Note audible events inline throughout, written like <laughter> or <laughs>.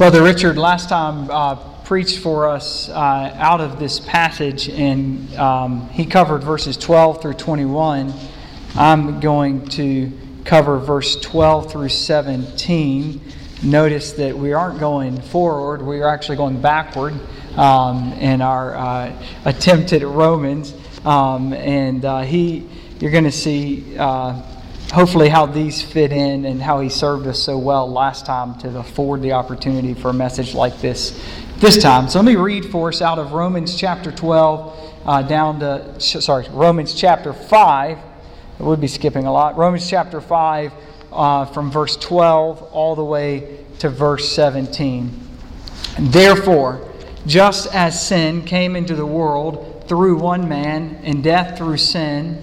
Brother Richard last time uh, preached for us uh, out of this passage, and um, he covered verses 12 through 21. I'm going to cover verse 12 through 17. Notice that we aren't going forward, we are actually going backward um, in our uh, attempt at Romans. Um, and uh, he, you're going to see uh, hopefully how these fit in and how he served us so well last time to afford the opportunity for a message like this this time. So let me read for us out of Romans chapter 12 uh, down to, sorry, Romans chapter 5. I would be skipping a lot. Romans chapter 5 uh, from verse 12 all the way to verse 17. Therefore, just as sin came into the world through one man, and death through sin,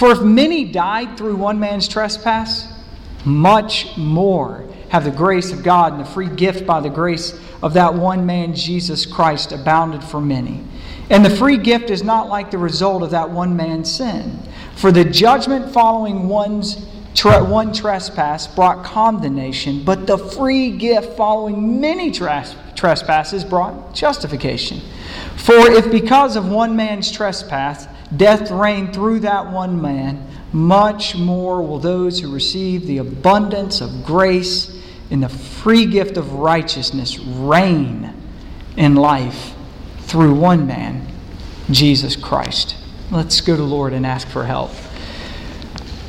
For if many died through one man's trespass, much more have the grace of God and the free gift by the grace of that one man, Jesus Christ, abounded for many. And the free gift is not like the result of that one man's sin. For the judgment following one's one trespass brought condemnation, but the free gift following many tres- trespasses brought justification. For if because of one man's trespass death reigned through that one man, much more will those who receive the abundance of grace in the free gift of righteousness reign in life through one man, Jesus Christ. Let's go to Lord and ask for help.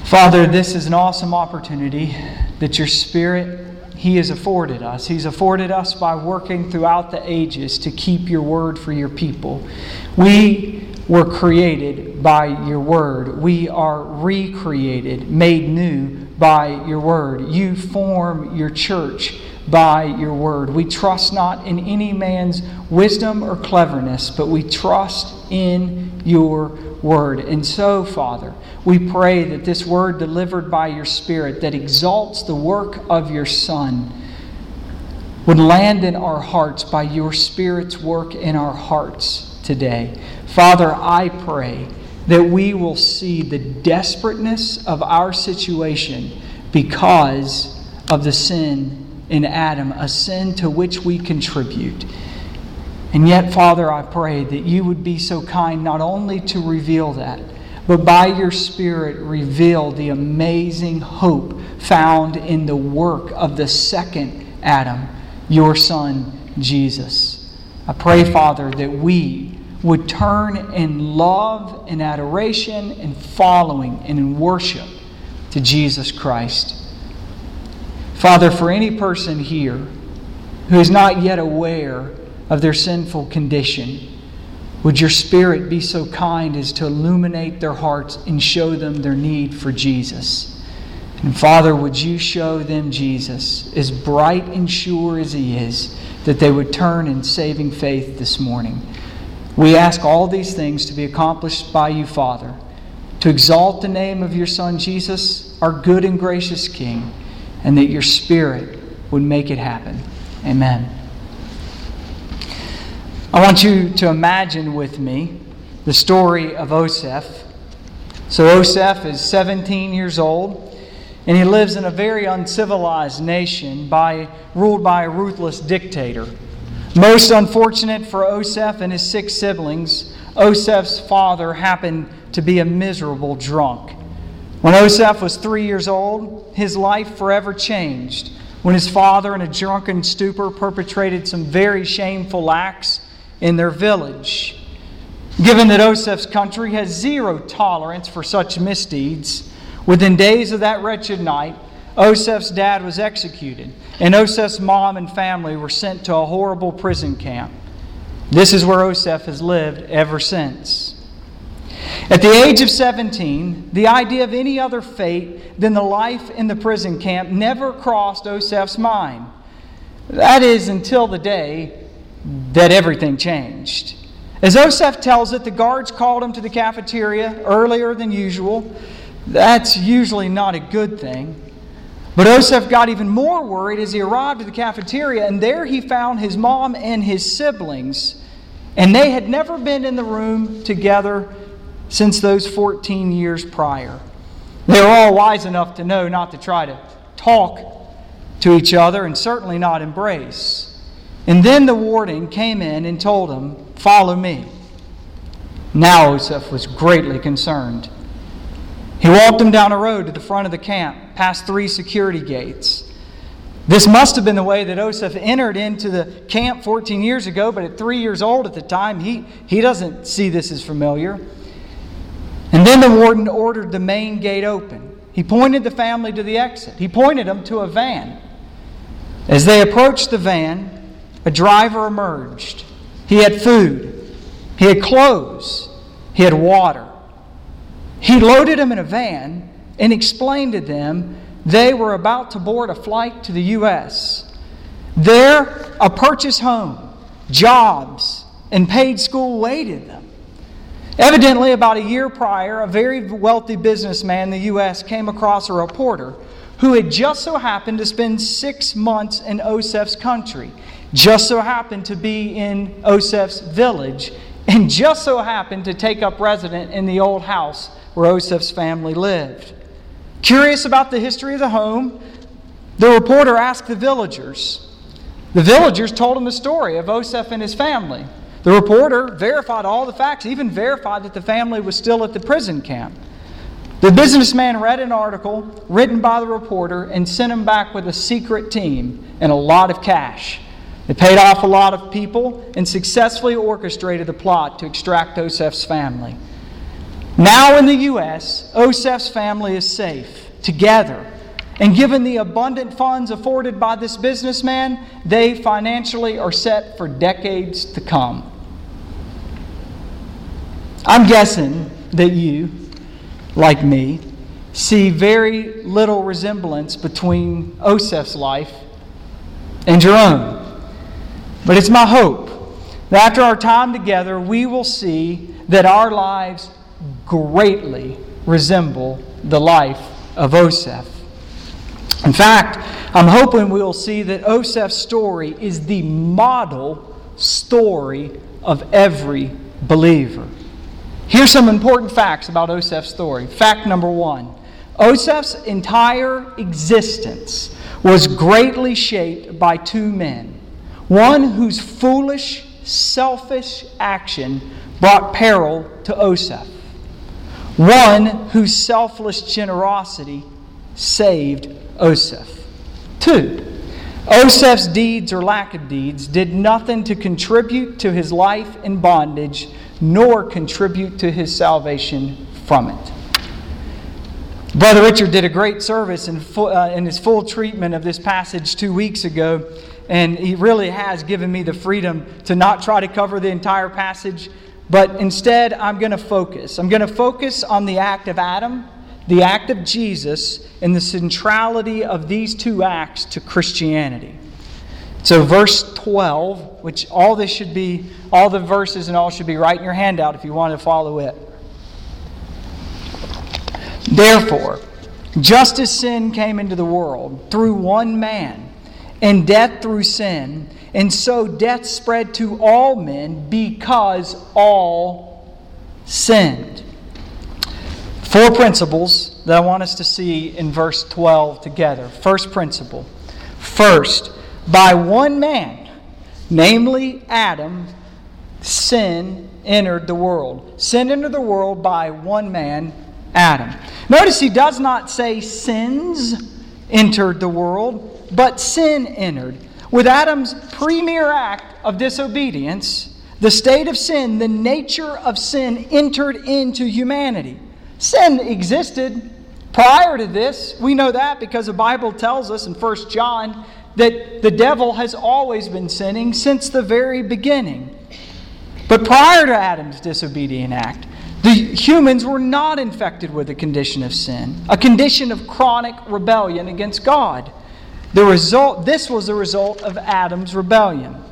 Father, this is an awesome opportunity that your Spirit he has afforded us. He's afforded us by working throughout the ages to keep your word for your people. We were created by your word. We are recreated, made new by your word. You form your church by your word. We trust not in any man's wisdom or cleverness, but we trust in your word. And so, Father, we pray that this word delivered by your Spirit that exalts the work of your Son would land in our hearts by your Spirit's work in our hearts today. Father, I pray that we will see the desperateness of our situation because of the sin in Adam, a sin to which we contribute. And yet, Father, I pray that you would be so kind not only to reveal that, but by your Spirit reveal the amazing hope found in the work of the second Adam, your Son, Jesus. I pray, Father, that we would turn in love and adoration and following and in worship to Jesus Christ. Father, for any person here who is not yet aware of their sinful condition, would your Spirit be so kind as to illuminate their hearts and show them their need for Jesus? And Father, would you show them Jesus, as bright and sure as He is, that they would turn in saving faith this morning? We ask all these things to be accomplished by you, Father, to exalt the name of your Son Jesus, our good and gracious King, and that your Spirit would make it happen. Amen. I want you to imagine with me the story of Oseph. So, Oseph is 17 years old, and he lives in a very uncivilized nation by, ruled by a ruthless dictator. Most unfortunate for Osef and his six siblings, Osef's father happened to be a miserable drunk. When Osef was three years old, his life forever changed when his father, in a drunken stupor, perpetrated some very shameful acts in their village. Given that Osef's country has zero tolerance for such misdeeds, within days of that wretched night, Osef's dad was executed, and Oseph's mom and family were sent to a horrible prison camp. This is where Oseph has lived ever since. At the age of 17, the idea of any other fate than the life in the prison camp never crossed Oseph's mind. That is, until the day that everything changed. As Oseph tells it, the guards called him to the cafeteria earlier than usual. That's usually not a good thing. But Oseph got even more worried as he arrived at the cafeteria, and there he found his mom and his siblings. And they had never been in the room together since those 14 years prior. They were all wise enough to know not to try to talk to each other and certainly not embrace. And then the warden came in and told him, Follow me. Now Oseph was greatly concerned. He walked him down a road to the front of the camp, past three security gates. This must have been the way that Oseph entered into the camp 14 years ago, but at three years old at the time, he, he doesn't see this as familiar. And then the warden ordered the main gate open. He pointed the family to the exit. He pointed them to a van. As they approached the van, a driver emerged. He had food, he had clothes, he had water. He loaded them in a van and explained to them they were about to board a flight to the U.S. There, a purchase home, jobs, and paid school waited them. Evidently, about a year prior, a very wealthy businessman in the U.S. came across a reporter who had just so happened to spend six months in Osef's country, just so happened to be in Osef's village, and just so happened to take up residence in the old house where Osef's family lived. Curious about the history of the home, the reporter asked the villagers. The villagers told him the story of Osef and his family. The reporter verified all the facts, even verified that the family was still at the prison camp. The businessman read an article written by the reporter and sent him back with a secret team and a lot of cash. They paid off a lot of people and successfully orchestrated the plot to extract Osef's family. Now in the U.S., Osef's family is safe, together. And given the abundant funds afforded by this businessman, they financially are set for decades to come. I'm guessing that you, like me, see very little resemblance between Osef's life and your own. But it's my hope that after our time together, we will see that our lives greatly resemble the life of Oseph. In fact, I'm hoping we'll see that Osef's story is the model story of every believer. Here's some important facts about Osef's story. Fact number one Osef's entire existence was greatly shaped by two men. One whose foolish, selfish action brought peril to Osef one whose selfless generosity saved Oseph. Two, Osef's deeds or lack of deeds did nothing to contribute to his life in bondage, nor contribute to his salvation from it. Brother Richard did a great service in, full, uh, in his full treatment of this passage two weeks ago, and he really has given me the freedom to not try to cover the entire passage, but instead, I'm going to focus. I'm going to focus on the act of Adam, the act of Jesus, and the centrality of these two acts to Christianity. So, verse 12, which all this should be, all the verses and all should be right in your handout if you want to follow it. Therefore, just as sin came into the world through one man, and death through sin, and so death spread to all men because all sinned. Four principles that I want us to see in verse 12 together. First principle. First, by one man, namely Adam, sin entered the world. Sin entered the world by one man, Adam. Notice he does not say sins entered the world, but sin entered. With Adam's premier act of disobedience, the state of sin, the nature of sin entered into humanity. Sin existed prior to this. We know that because the Bible tells us in 1 John that the devil has always been sinning since the very beginning. But prior to Adam's disobedient act, the humans were not infected with a condition of sin, a condition of chronic rebellion against God. The result, this was the result of Adam's rebellion.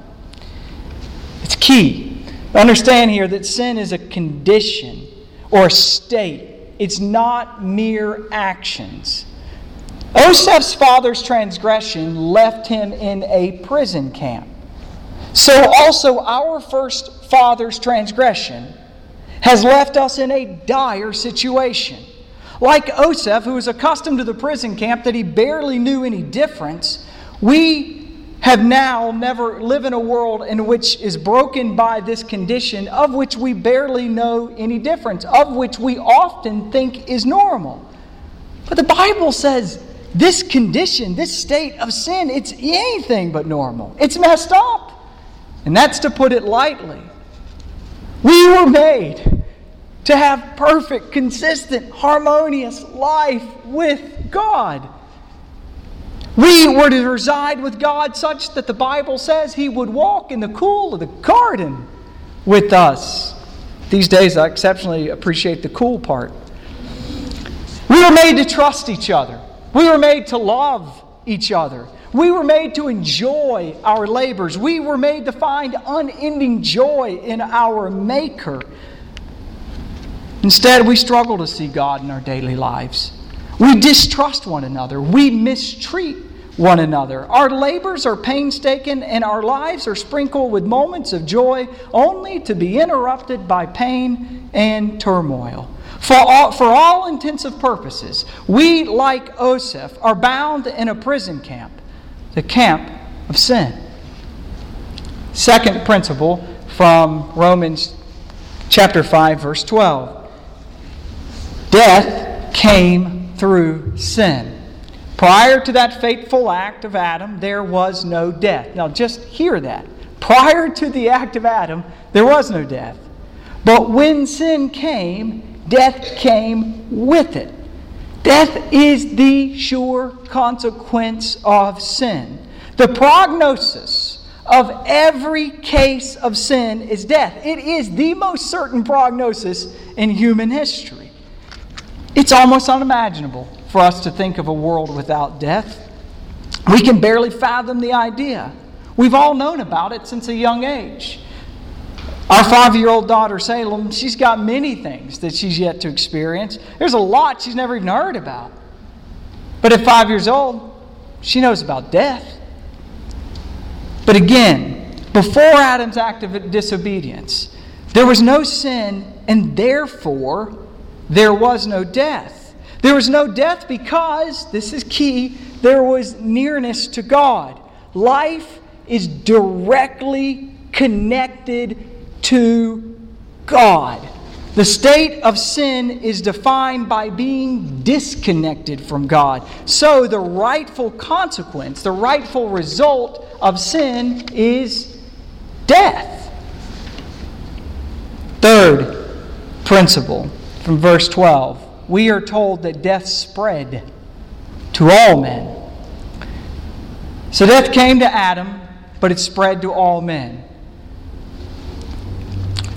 It's key. Understand here that sin is a condition or a state, it's not mere actions. Oseph's father's transgression left him in a prison camp. So also our first father's transgression has left us in a dire situation. Like Oseph, who was accustomed to the prison camp that he barely knew any difference, we have now never live in a world in which is broken by this condition of which we barely know any difference, of which we often think is normal. But the Bible says this condition, this state of sin, it's anything but normal. It's messed up. And that's to put it lightly. We were made to have perfect, consistent, harmonious life with God. We were to reside with God such that the Bible says He would walk in the cool of the garden with us. These days, I exceptionally appreciate the cool part. We were made to trust each other, we were made to love each other. We were made to enjoy our labors. We were made to find unending joy in our Maker. Instead, we struggle to see God in our daily lives. We distrust one another. We mistreat one another. Our labors are painstaking and our lives are sprinkled with moments of joy only to be interrupted by pain and turmoil. For all, for all intensive purposes, we, like Oseph, are bound in a prison camp, the camp of sin. Second principle from Romans chapter 5, verse 12. Death came through sin. Prior to that fateful act of Adam, there was no death. Now, just hear that. Prior to the act of Adam, there was no death. But when sin came, death came with it. Death is the sure consequence of sin. The prognosis of every case of sin is death. It is the most certain prognosis in human history. It's almost unimaginable for us to think of a world without death. We can barely fathom the idea. We've all known about it since a young age. Our five year old daughter, Salem, she's got many things that she's yet to experience. There's a lot she's never even heard about. But at five years old, she knows about death. But again, before Adam's act of disobedience, there was no sin, and therefore there was no death. There was no death because, this is key, there was nearness to God. Life is directly connected to God. The state of sin is defined by being disconnected from God. So, the rightful consequence, the rightful result of sin is death. Third principle from verse 12 we are told that death spread to all men. So death came to Adam, but it spread to all men.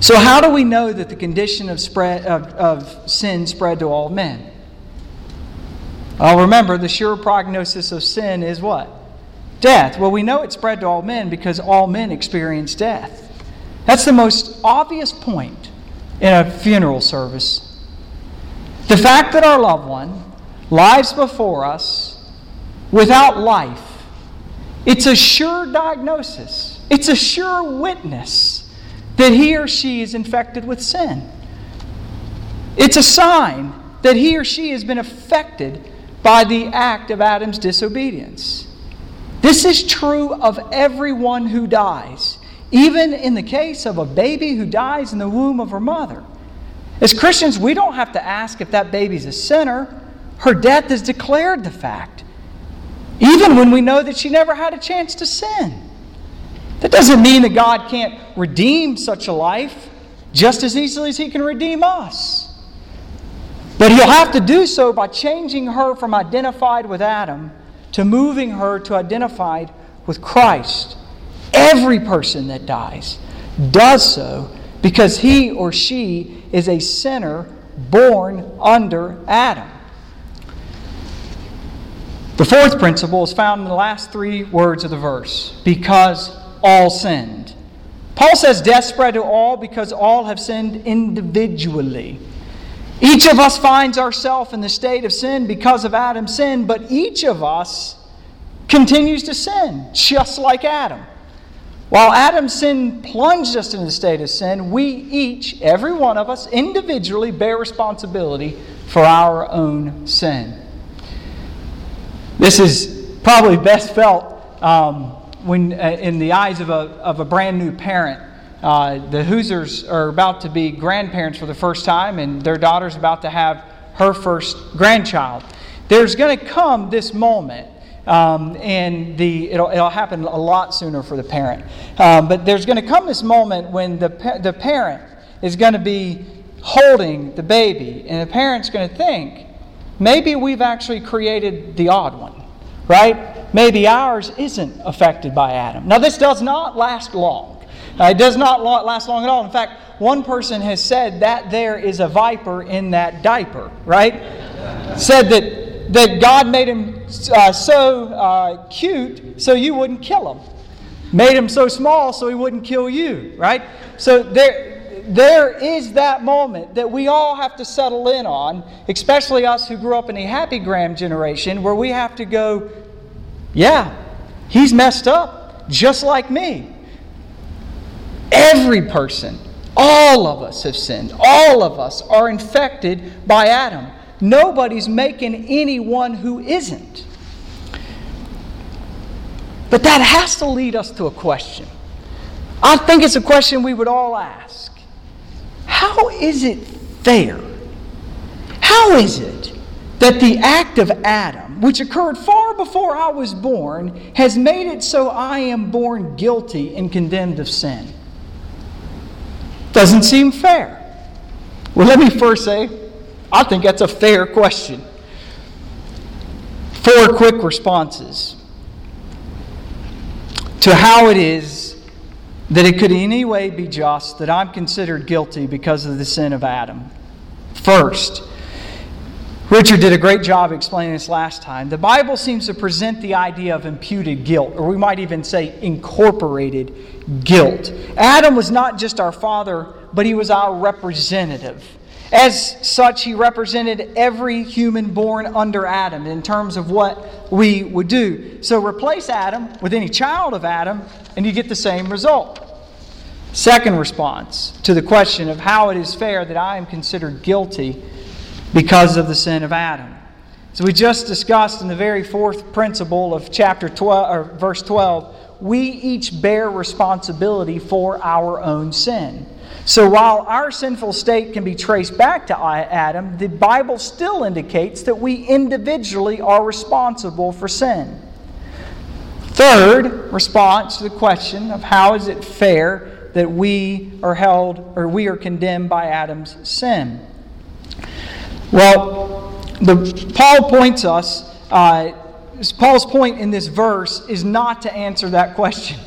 So, how do we know that the condition of, spread, of, of sin spread to all men? Well, remember, the sure prognosis of sin is what? Death. Well, we know it spread to all men because all men experience death. That's the most obvious point in a funeral service the fact that our loved one lies before us without life, it's a sure diagnosis, it's a sure witness that he or she is infected with sin. It's a sign that he or she has been affected by the act of Adam's disobedience. This is true of everyone who dies, even in the case of a baby who dies in the womb of her mother. As Christians, we don't have to ask if that baby's a sinner. Her death has declared the fact, even when we know that she never had a chance to sin. That doesn't mean that God can't redeem such a life just as easily as He can redeem us. But He'll have to do so by changing her from identified with Adam to moving her to identified with Christ. Every person that dies does so because he or she is a sinner born under Adam. The fourth principle is found in the last three words of the verse because all sinned. Paul says death spread to all because all have sinned individually. Each of us finds ourselves in the state of sin because of Adam's sin, but each of us continues to sin, just like Adam. While Adam's sin plunged us into the state of sin, we each, every one of us, individually bear responsibility for our own sin. This is probably best felt um, when, uh, in the eyes of a, of a brand new parent uh, the Hoosers are about to be grandparents for the first time, and their daughter's about to have her first grandchild. There's going to come this moment, um, and the, it'll, it'll happen a lot sooner for the parent. Um, but there's going to come this moment when the, the parent is going to be holding the baby, and the parent's going to think, maybe we've actually created the odd one, right? Maybe ours isn't affected by Adam. Now, this does not last long. Uh, it does not last long at all. In fact, one person has said that there is a viper in that diaper, right? said that, that God made him uh, so uh, cute so you wouldn't kill him. Made him so small so he wouldn't kill you, right? So there, there is that moment that we all have to settle in on, especially us who grew up in the happy gram generation, where we have to go, yeah, he's messed up just like me. Every person, all of us have sinned. All of us are infected by Adam. Nobody's making anyone who isn't. But that has to lead us to a question. I think it's a question we would all ask. How is it fair? How is it that the act of Adam, which occurred far before I was born, has made it so I am born guilty and condemned of sin? Doesn't seem fair. Well, let me first say, I think that's a fair question. Four quick responses to how it is that it could in any way be just that I'm considered guilty because of the sin of Adam. First, Richard did a great job explaining this last time. The Bible seems to present the idea of imputed guilt, or we might even say incorporated guilt. Adam was not just our father, but he was our representative. As such, he represented every human born under Adam in terms of what we would do. So replace Adam with any child of Adam, and you get the same result. Second response to the question of how it is fair that I am considered guilty because of the sin of Adam. So we just discussed in the very fourth principle of chapter 12 or verse 12 we each bear responsibility for our own sin. So while our sinful state can be traced back to Adam, the Bible still indicates that we individually are responsible for sin. Third response to the question of how is it fair that we are held or we are condemned by Adam's sin? Well, the, Paul points us uh, Paul's point in this verse is not to answer that question.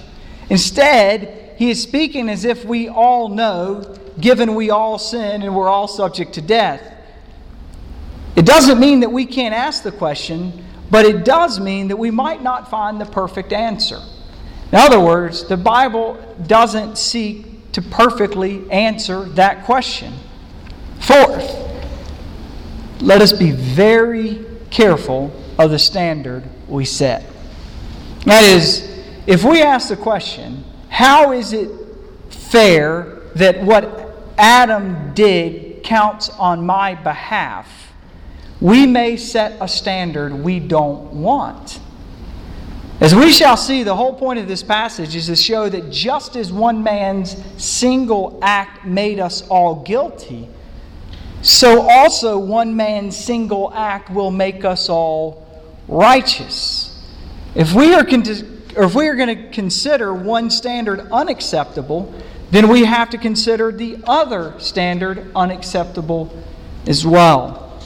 Instead, he is speaking as if we all know, given we all sin and we're all subject to death. It doesn't mean that we can't ask the question, but it does mean that we might not find the perfect answer. In other words, the Bible doesn't seek to perfectly answer that question. Fourth, let us be very careful of the standard we set. That is, if we ask the question, how is it fair that what Adam did counts on my behalf? We may set a standard we don't want. As we shall see, the whole point of this passage is to show that just as one man's single act made us all guilty, so also one man's single act will make us all righteous. If we are, if we are going to consider one standard unacceptable, then we have to consider the other standard unacceptable as well.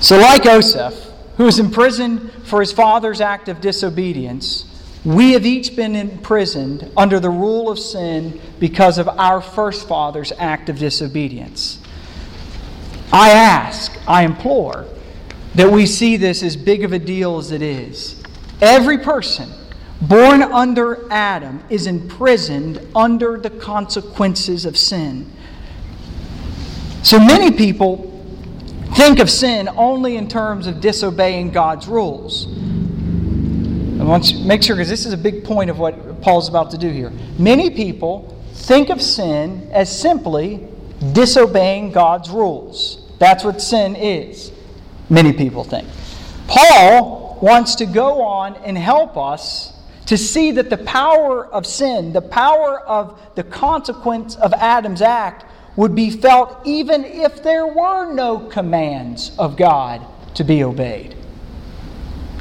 So, like Joseph, who was imprisoned for his father's act of disobedience, we have each been imprisoned under the rule of sin because of our first father's act of disobedience. I ask, I implore, that we see this as big of a deal as it is. Every person, born under Adam, is imprisoned under the consequences of sin. So many people think of sin only in terms of disobeying God's rules. I want you to make sure, because this is a big point of what Paul's about to do here. Many people think of sin as simply disobeying God's rules. That's what sin is, many people think. Paul wants to go on and help us to see that the power of sin, the power of the consequence of Adam's act, would be felt even if there were no commands of God to be obeyed.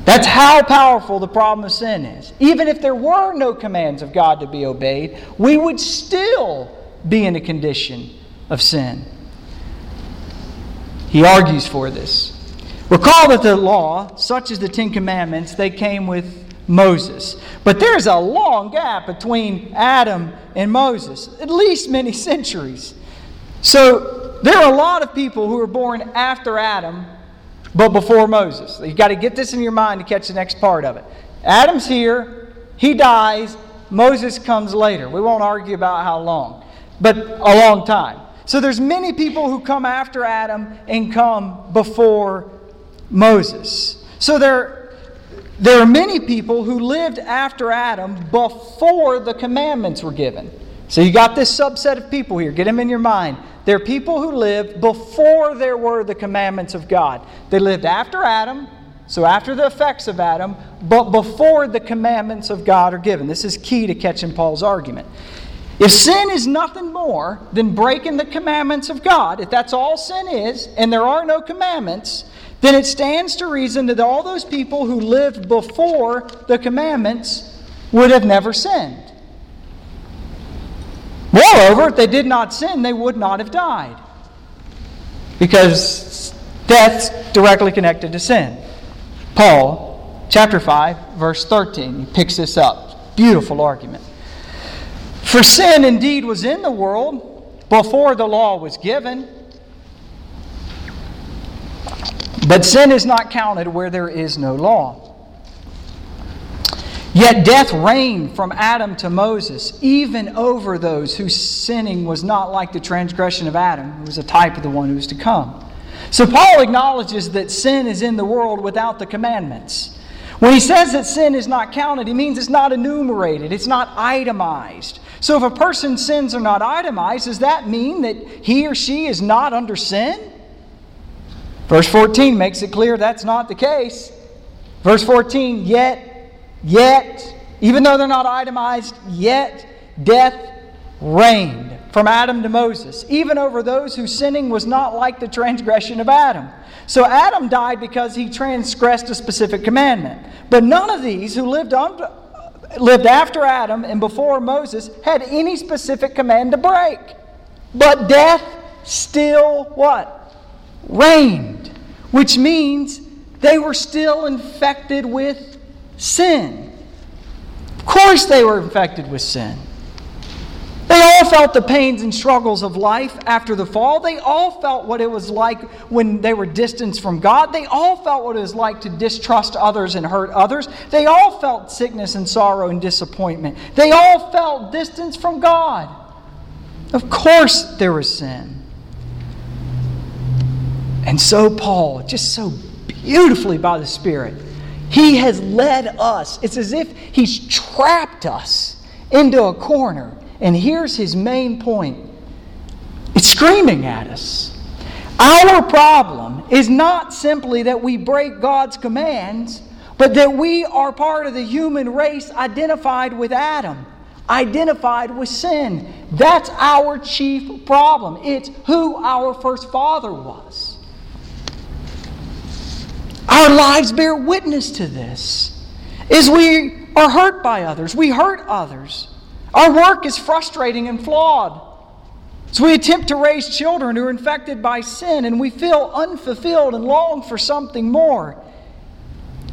That's how powerful the problem of sin is. Even if there were no commands of God to be obeyed, we would still be in a condition of sin. He argues for this. Recall that the law, such as the Ten Commandments, they came with Moses. But there's a long gap between Adam and Moses, at least many centuries. So there are a lot of people who were born after Adam, but before Moses. You've got to get this in your mind to catch the next part of it. Adam's here, he dies, Moses comes later. We won't argue about how long, but a long time. So there's many people who come after Adam and come before Moses. So there, there are many people who lived after Adam before the commandments were given. So you got this subset of people here. Get them in your mind. They're people who lived before there were the commandments of God. They lived after Adam, so after the effects of Adam, but before the commandments of God are given. This is key to catching Paul's argument. If sin is nothing more than breaking the commandments of God, if that's all sin is, and there are no commandments, then it stands to reason that all those people who lived before the commandments would have never sinned. Moreover, if they did not sin, they would not have died. Because death's directly connected to sin. Paul, chapter 5, verse 13, he picks this up. Beautiful argument. For sin indeed was in the world before the law was given. But sin is not counted where there is no law. Yet death reigned from Adam to Moses, even over those whose sinning was not like the transgression of Adam, who was a type of the one who was to come. So Paul acknowledges that sin is in the world without the commandments. When he says that sin is not counted, he means it's not enumerated, it's not itemized. So if a person's sins are not itemized, does that mean that he or she is not under sin? Verse 14 makes it clear that's not the case. Verse 14, yet Yet, even though they're not itemized, yet death reigned from Adam to Moses, even over those whose sinning was not like the transgression of Adam. So Adam died because he transgressed a specific commandment. But none of these who lived, under, lived after Adam and before Moses had any specific command to break. But death still what? Reigned, which means they were still infected with sin. Of course, they were infected with sin. They all felt the pains and struggles of life after the fall. They all felt what it was like when they were distanced from God. They all felt what it was like to distrust others and hurt others. They all felt sickness and sorrow and disappointment. They all felt distance from God. Of course, there was sin. And so, Paul, just so beautifully by the Spirit, he has led us. It's as if He's trapped us into a corner. And here's His main point it's screaming at us. Our problem is not simply that we break God's commands, but that we are part of the human race identified with Adam, identified with sin. That's our chief problem. It's who our first father was. Our lives bear witness to this. Is we are hurt by others, we hurt others. Our work is frustrating and flawed. So we attempt to raise children who are infected by sin and we feel unfulfilled and long for something more.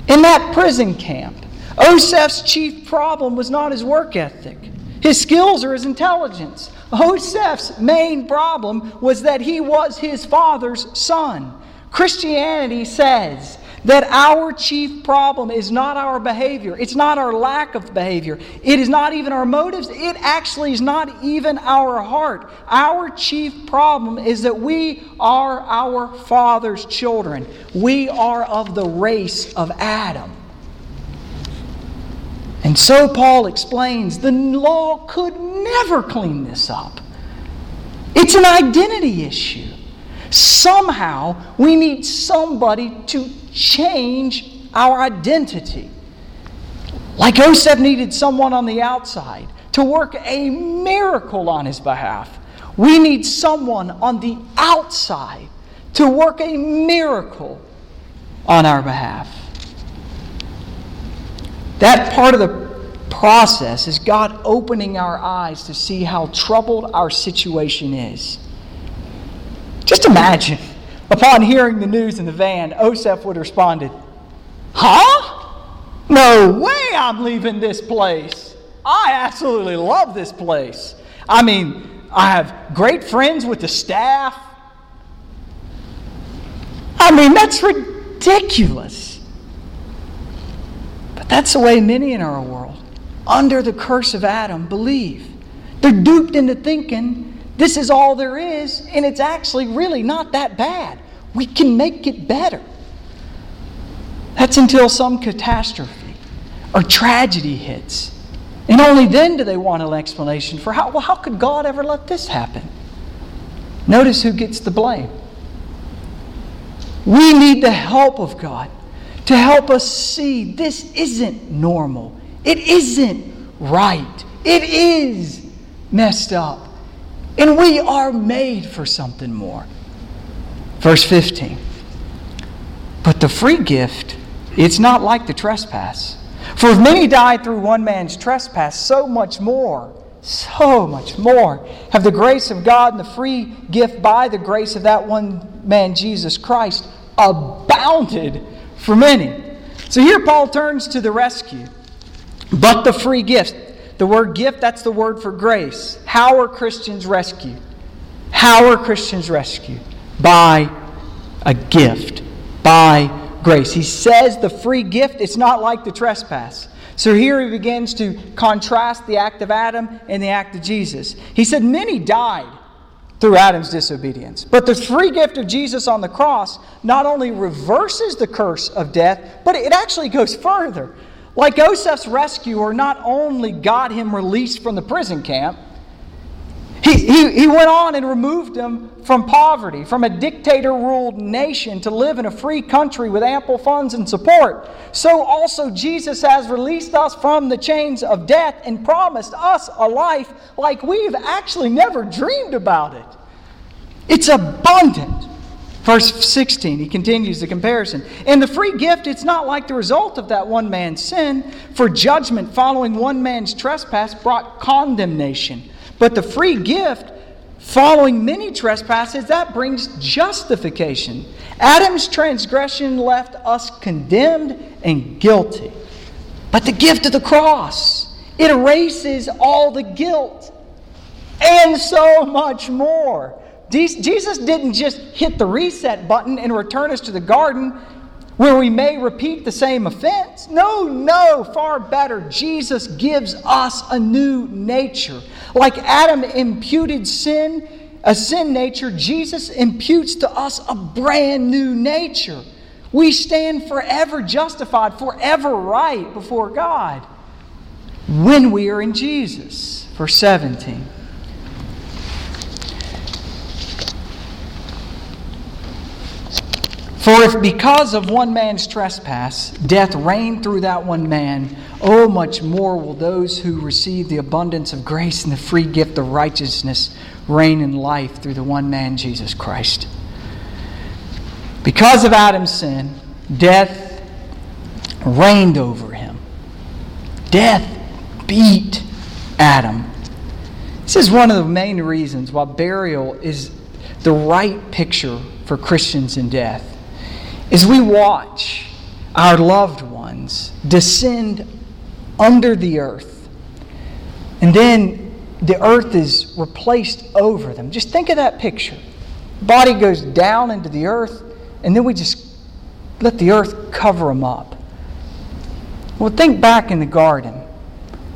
In that prison camp, Osef's chief problem was not his work ethic, his skills or his intelligence. Osef's main problem was that he was his father's son. Christianity says that our chief problem is not our behavior, it's not our lack of behavior, it is not even our motives, it actually is not even our heart. Our chief problem is that we are our Father's children, we are of the race of Adam. And so Paul explains the law could never clean this up. It's an identity issue. Somehow, we need somebody to change our identity. Like Joseph needed someone on the outside to work a miracle on his behalf. We need someone on the outside to work a miracle on our behalf. That part of the process is God opening our eyes to see how troubled our situation is. Just imagine, upon hearing the news in the van, Osef would have responded, Huh? No way I'm leaving this place. I absolutely love this place. I mean, I have great friends with the staff. I mean, that's ridiculous. But that's the way many in our world, under the curse of Adam, believe. They're duped into thinking this is all there is, and it's actually really not that bad. We can make it better. That's until some catastrophe or tragedy hits. And only then do they want an explanation for how, well, how could God ever let this happen? Notice who gets the blame. We need the help of God to help us see this isn't normal. It isn't right. It is messed up. And we are made for something more. Verse 15. But the free gift, it's not like the trespass. For if many died through one man's trespass, so much more, so much more have the grace of God and the free gift by the grace of that one man, Jesus Christ, abounded for many. So here Paul turns to the rescue. But the free gift. The word gift, that's the word for grace. How are Christians rescued? How are Christians rescued? By a gift, by grace. He says the free gift, it's not like the trespass. So here he begins to contrast the act of Adam and the act of Jesus. He said, Many died through Adam's disobedience. But the free gift of Jesus on the cross not only reverses the curse of death, but it actually goes further. Like Joseph's rescuer not only got him released from the prison camp, he, he, he went on and removed him from poverty, from a dictator ruled nation to live in a free country with ample funds and support. So also Jesus has released us from the chains of death and promised us a life like we've actually never dreamed about it. It's abundant. Verse 16, he continues the comparison. And the free gift, it's not like the result of that one man's sin, for judgment following one man's trespass brought condemnation. But the free gift, following many trespasses, that brings justification. Adam's transgression left us condemned and guilty. But the gift of the cross, it erases all the guilt and so much more. Jesus didn't just hit the reset button and return us to the garden where we may repeat the same offense. No, no, far better. Jesus gives us a new nature. Like Adam imputed sin, a sin nature, Jesus imputes to us a brand new nature. We stand forever justified, forever right before God when we are in Jesus. Verse 17. For if because of one man's trespass death reigned through that one man, oh, much more will those who receive the abundance of grace and the free gift of righteousness reign in life through the one man, Jesus Christ. Because of Adam's sin, death reigned over him. Death beat Adam. This is one of the main reasons why burial is the right picture for Christians in death as we watch our loved ones descend under the earth, and then the earth is replaced over them. Just think of that picture. Body goes down into the earth, and then we just let the earth cover them up. Well, think back in the garden.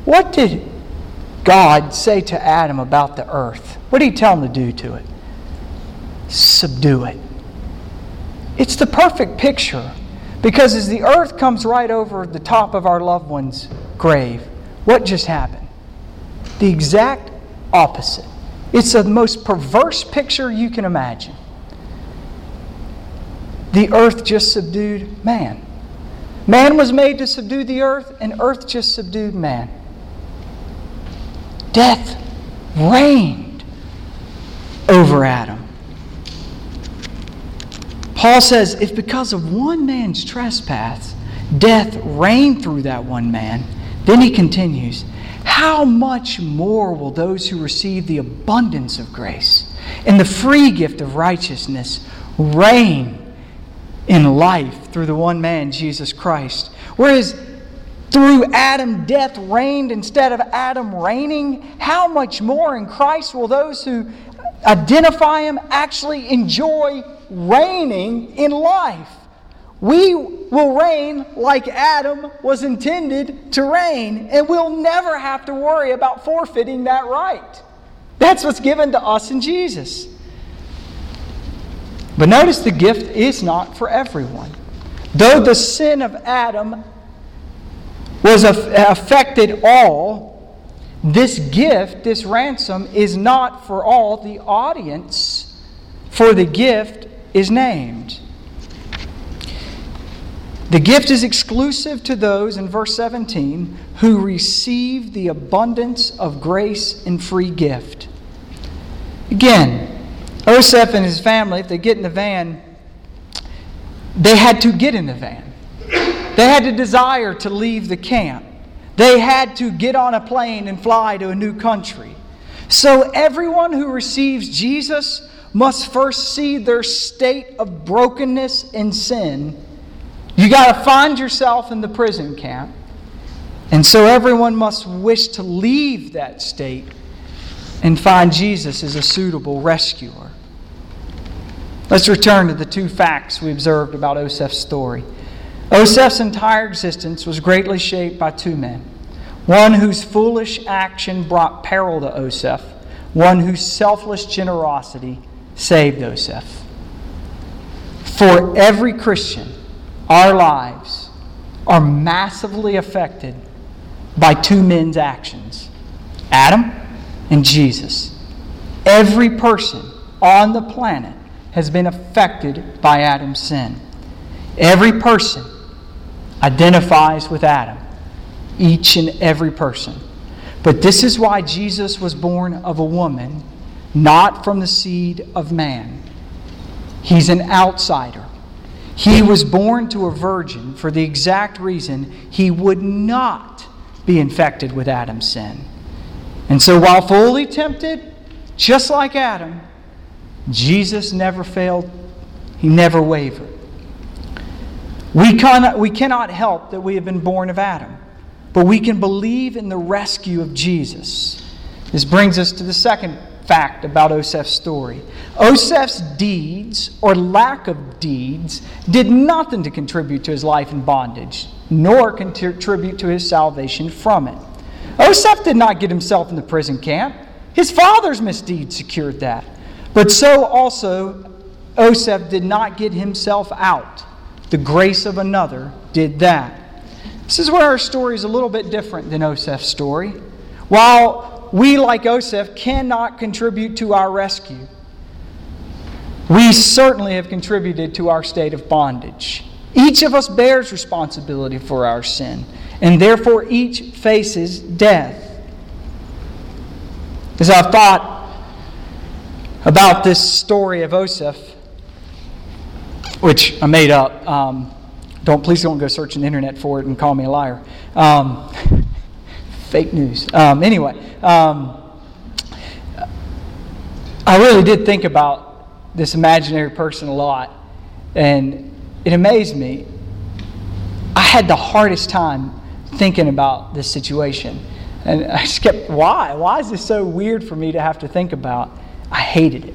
What did God say to Adam about the earth? What did he tell him to do to it? Subdue it. It's the perfect picture because as the earth comes right over the top of our loved one's grave, what just happened? The exact opposite. It's the most perverse picture you can imagine. The earth just subdued man. Man was made to subdue the earth, and earth just subdued man. Death reigned over Adam. Paul says, if because of one man's trespass, death reigned through that one man, then he continues, how much more will those who receive the abundance of grace and the free gift of righteousness reign in life through the one man, Jesus Christ? Whereas through Adam, death reigned instead of Adam reigning. How much more in Christ will those who identify Him actually enjoy reigning in life? We will reign like Adam was intended to reign, and we'll never have to worry about forfeiting that right. That's what's given to us in Jesus. But notice the gift is not for everyone. Though the sin of Adam was affected all, this gift, this ransom, is not for all. The audience for the gift is named. The gift is exclusive to those, in verse 17, who receive the abundance of grace and free gift. Again, Oseph and his family, if they get in the van, they had to get in the van. They had to desire to leave the camp. They had to get on a plane and fly to a new country. So everyone who receives Jesus must first see their state of brokenness and sin. You got to find yourself in the prison camp. And so everyone must wish to leave that state and find Jesus as a suitable rescuer. Let's return to the two facts we observed about Oseph's story. Oseph's entire existence was greatly shaped by two men one whose foolish action brought peril to Oseph, one whose selfless generosity saved Oseph. For every Christian, our lives are massively affected by two men's actions Adam and Jesus. Every person on the planet has been affected by Adam's sin. Every person identifies with Adam, each and every person. But this is why Jesus was born of a woman, not from the seed of man. He's an outsider. He was born to a virgin for the exact reason he would not be infected with Adam's sin. And so, while fully tempted, just like Adam, Jesus never failed, he never wavered. We cannot, we cannot help that we have been born of Adam, but we can believe in the rescue of Jesus. This brings us to the second fact about Oseph's story. Oseph's deeds, or lack of deeds, did nothing to contribute to his life in bondage, nor contribute to his salvation from it. Oseph did not get himself in the prison camp. His father's misdeeds secured that. But so also, Oseph did not get himself out. The grace of another did that. This is where our story is a little bit different than Oseph's story. While we, like Oseph, cannot contribute to our rescue, we certainly have contributed to our state of bondage. Each of us bears responsibility for our sin, and therefore each faces death. As I've thought about this story of Oseph, which I made up. Um, don't please don't go searching the internet for it and call me a liar. Um, <laughs> fake news. Um, anyway, um, I really did think about this imaginary person a lot, and it amazed me. I had the hardest time thinking about this situation. And I just kept, why? Why is this so weird for me to have to think about? I hated it.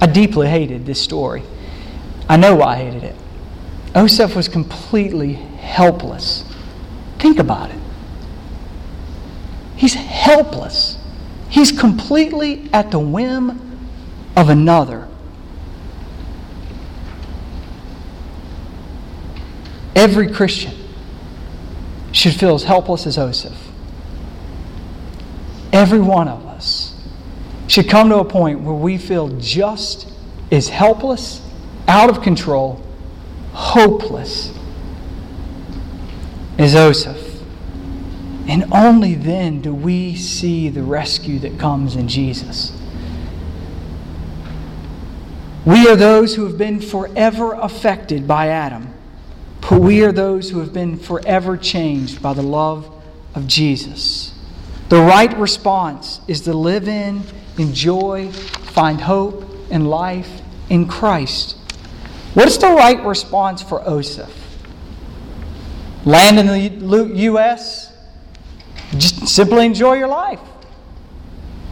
I deeply hated this story. I know why I hated it. Oseph was completely helpless. Think about it. He's helpless. He's completely at the whim of another. Every Christian should feel as helpless as Oseph. Every one of us should come to a point where we feel just as helpless, out of control, hopeless as Oseph. And only then do we see the rescue that comes in Jesus. We are those who have been forever affected by Adam, but we are those who have been forever changed by the love of Jesus. The right response is to live in, enjoy, find hope and life in Christ. What is the right response for Oseph? Land in the U.S., simply enjoy your life.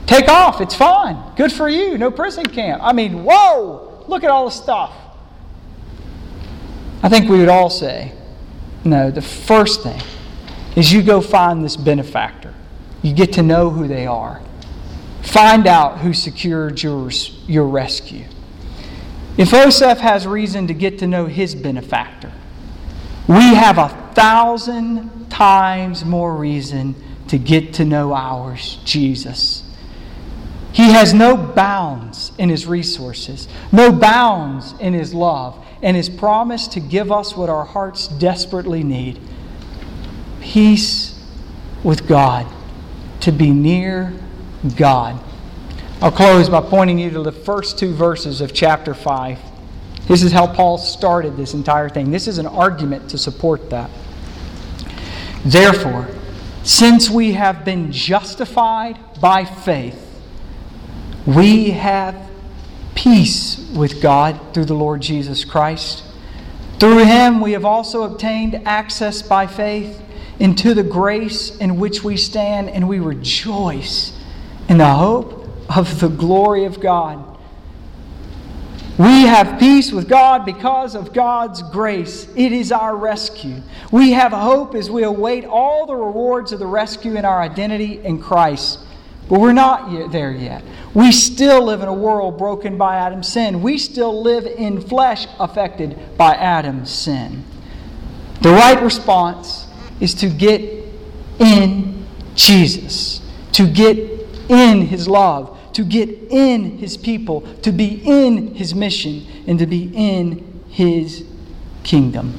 Take off, it's fine. Good for you, no prison camp. I mean, whoa, look at all the stuff. I think we would all say, no, the first thing is you go find this benefactor. You get to know who they are. Find out who secured your rescue. If Oseph has reason to get to know his benefactor, we have a thousand times more reason to get to know ours, Jesus. He has no bounds in his resources, no bounds in his love, and his promise to give us what our hearts desperately need peace with God, to be near God. I'll close by pointing you to the first two verses of chapter 5. This is how Paul started this entire thing. This is an argument to support that. Therefore, since we have been justified by faith, we have peace with God through the Lord Jesus Christ. Through him we have also obtained access by faith into the grace in which we stand, and we rejoice in the hope of the glory of God. We have peace with God because of God's grace. It is our rescue. We have hope as we await all the rewards of the rescue in our identity in Christ. But we're not yet there yet. We still live in a world broken by Adam's sin. We still live in flesh affected by Adam's sin. The right response is to get in Jesus, to get in His love, to get in his people, to be in his mission, and to be in his kingdom.